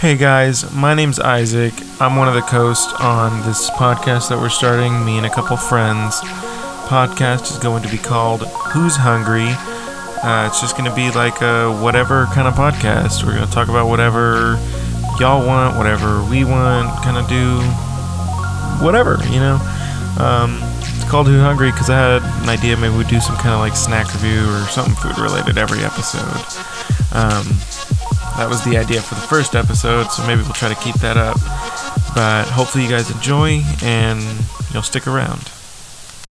Hey guys, my name's Isaac. I'm one of the hosts on this podcast that we're starting, me and a couple friends. Podcast is going to be called Who's Hungry? Uh, it's just going to be like a whatever kind of podcast. We're going to talk about whatever y'all want, whatever we want, kind of do whatever, you know. Um, it's called Who Hungry because I had an idea maybe we'd do some kind of like snack review or something food related every episode. Um, that was the idea for the first episode, so maybe we'll try to keep that up. But hopefully, you guys enjoy and you'll stick around.